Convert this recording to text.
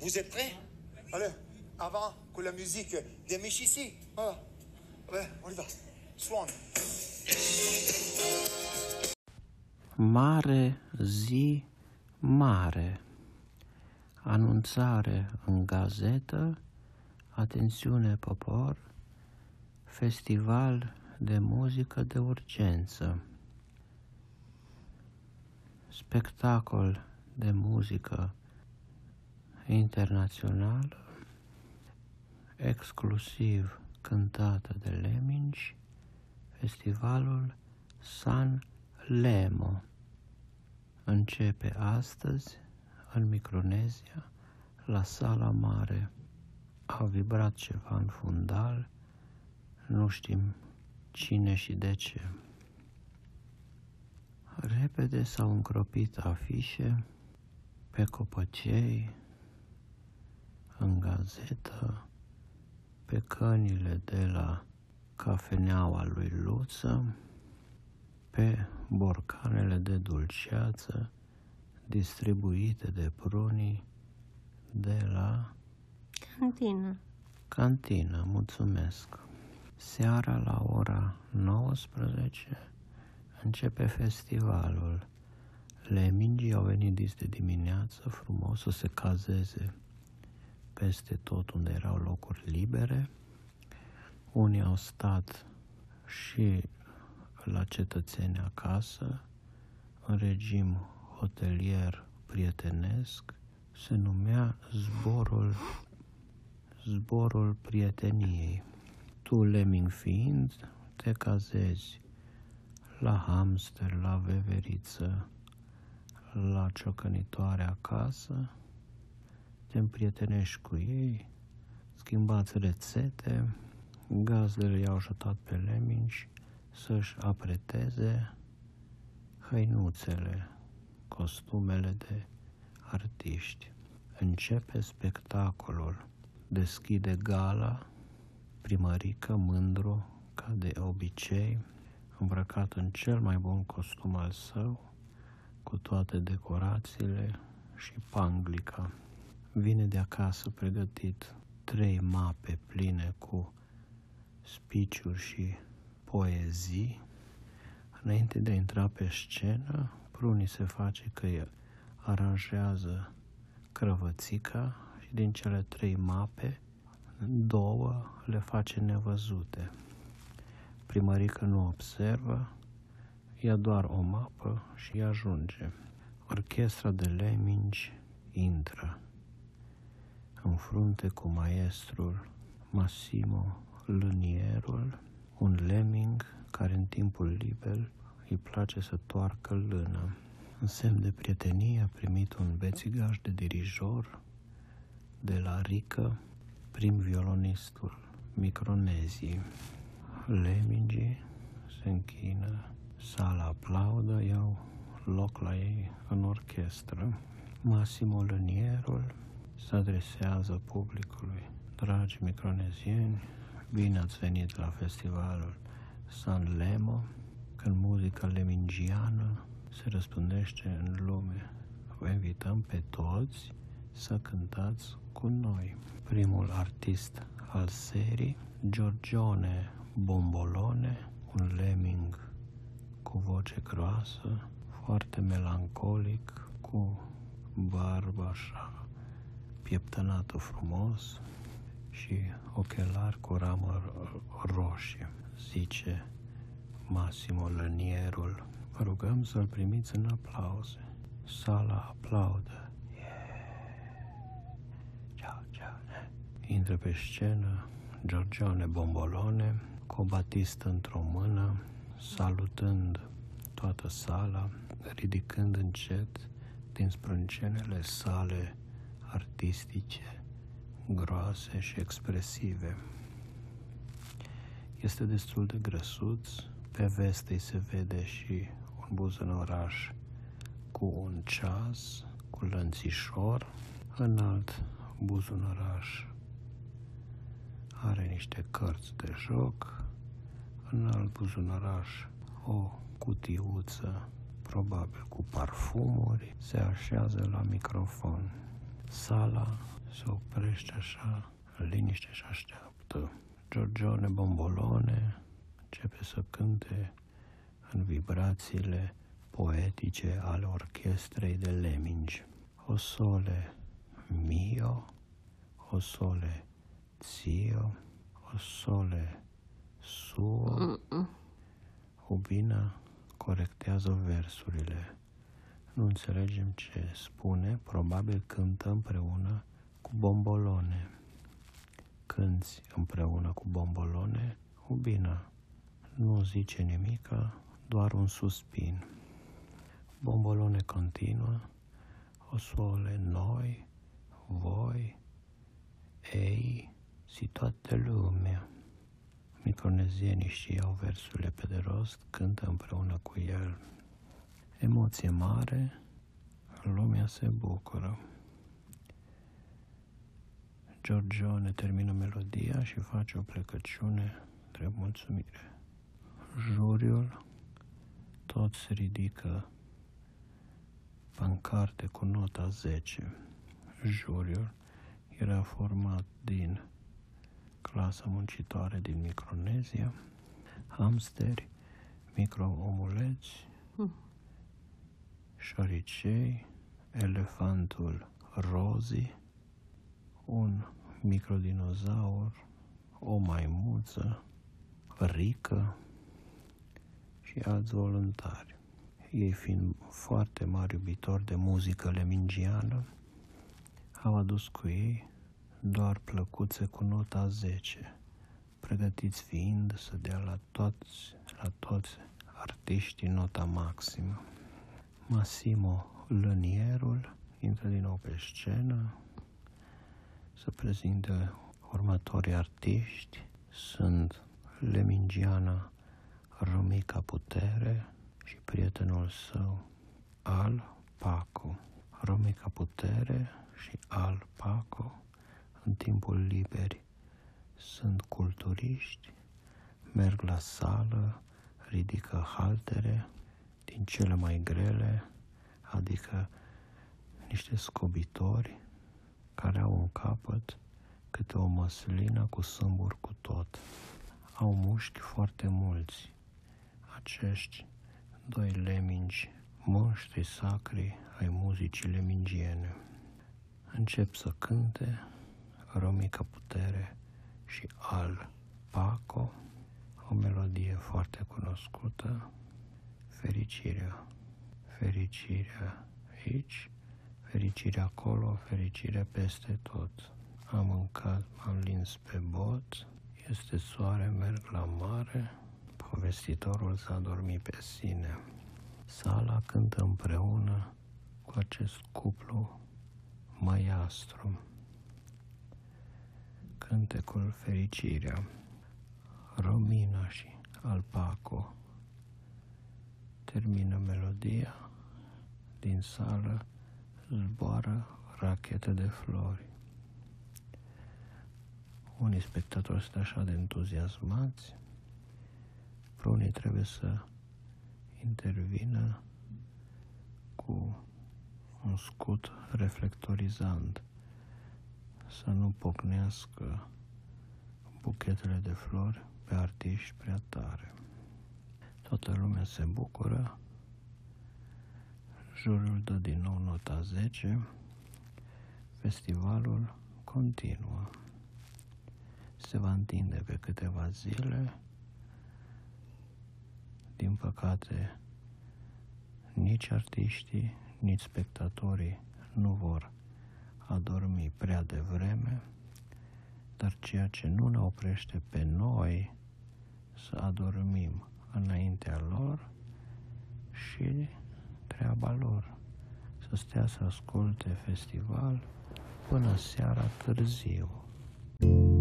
Vous êtes prêts Allez, avant que la musique démiche ici. Voilà. Ouais, on y va. Swan. Mare zi mare. Anunțare în gazetă, atențiune popor, festival de muzică de urgență, spectacol de muzică internațională, exclusiv cântată de Lemingi, festivalul San Lemo. Începe astăzi în Micronezia, la sala mare. A vibrat ceva în fundal, nu știm cine și de ce. Repede s-au încropit afișe pe copăcei, în gazetă, pe cănile de la cafeneaua lui Luță, pe borcanele de dulceață distribuite de prunii de la Cantină. cantină. Mulțumesc! Seara la ora 19 începe festivalul. Lemingii au venit dis de dimineață frumos să se cazeze peste tot unde erau locuri libere. Unii au stat și la cetățeni acasă, în regim hotelier prietenesc, se numea zborul, zborul prieteniei. Tu, lemming fiind, te cazezi la hamster, la veveriță, la ciocănitoare acasă, te împrietenești cu ei, schimbați rețete, gazdele i-au ajutat pe lemingi să-și apreteze hăinuțele, costumele de artiști. Începe spectacolul, deschide gala, primărică mândru, ca de obicei, îmbrăcat în cel mai bun costum al său, cu toate decorațiile și panglica. Vine de acasă pregătit trei mape pline cu spiciuri și poezii. Înainte de a intra pe scenă, Prunii se face că el aranjează crăvățica și din cele trei mape, două le face nevăzute. Primărică nu observă, ia doar o mapă și ajunge. Orchestra de lemingi intră în frunte cu maestrul Massimo Lânierul, un lemming care în timpul liber îi place să toarcă lână. În semn de prietenie a primit un bețigaș de dirijor de la Rică, prim violonistul Micronezii. Lemingii se închină, sala aplaudă, iau loc la ei în orchestră. Massimo Lânierul se adresează publicului. Dragi micronezieni, bine ați venit la festivalul San Lemo, când muzica lemingiană se răspândește în lume. Vă invităm pe toți să cântați cu noi. Primul artist al serii, Giorgione Bombolone, un lemming cu voce groasă, foarte melancolic, cu barbă așa pieptănată frumos și ochelari cu ramă roșie. Zice Massimo Lănierul. Vă rugăm să-l primiți în aplauze. Sala aplaudă. Yeah. Ciao, ciao. Intră pe scenă Giorgione Bombolone cu o batistă într-o mână, salutând toată sala, ridicând încet din sprâncenele sale artistice, groase și expresive. Este destul de grăsuț, pe veste se vede și un buzănoraș cu un ceas, cu lănțișor, în alt buzunoraș are niște cărți de joc, în alt buzunoraș o cutiuță, probabil cu parfumuri, se așează la microfon. Sala se oprește așa, liniște și așteaptă. Giorgione Bombolone începe să cânte în vibrațiile poetice ale orchestrei de Lemingi. O sole mio, o sole zio, o sole suo. Ubina corectează versurile. Nu înțelegem ce spune, probabil cântă împreună cu bombolone. Cânți împreună cu bombolone, Ubina nu zice nimica, doar un suspin. Bombolone continuă, o sole noi, voi, ei, si toată lumea. Micronezienii știau versurile pe de rost, cântă împreună cu el. Emoție mare, lumea se bucură. Giorgione termină melodia și face o plecăciune drept mulțumire. Juriul tot se ridică pancarte cu nota 10. Juriul era format din clasa muncitoare din Micronezia, hamsteri, microomuleți, hmm. Șoricei, elefantul Rozi, un microdinozaur, o maimuță, rică și alți voluntari. Ei fiind foarte mari iubitori de muzică lemingiană, au adus cu ei doar plăcuțe cu nota 10, pregătiți fiind să dea la toți, la toți artiștii nota maximă. Massimo Lânierul intră din nou pe scenă să prezinte următorii artiști. Sunt Lemingiana Romica Putere și prietenul său Al Paco. Romica Putere și Al Paco în timpul liber sunt culturiști, merg la sală, ridică haltere din cele mai grele, adică niște scobitori care au un capăt câte o măslină cu sâmburi cu tot. Au mușchi foarte mulți. Acești doi lemingi, monștri sacri ai muzicii lemingiene. Încep să cânte Romica Putere și Al Paco, o melodie foarte cunoscută, fericirea, fericirea aici, fericirea acolo, fericirea peste tot. Am mâncat, m-am lins pe bot, este soare, merg la mare, povestitorul s-a dormit pe sine. Sala cântă împreună cu acest cuplu maiastru cântecul Fericirea, Romina și Alpaco. Termină melodia, din sală zboară rachete de flori. Unii spectatori sunt așa de entuziasmați, unii trebuie să intervină cu un scut reflectorizant să nu pocnească buchetele de flori pe artiști prea tare. Toată lumea se bucură, jurul dă din nou nota 10, festivalul continuă. Se va întinde pe câteva zile, din păcate, nici artiștii, nici spectatorii nu vor a dormi prea devreme, dar ceea ce nu ne oprește pe noi să adormim înaintea lor și treaba lor să stea să asculte festival până seara târziu. thank you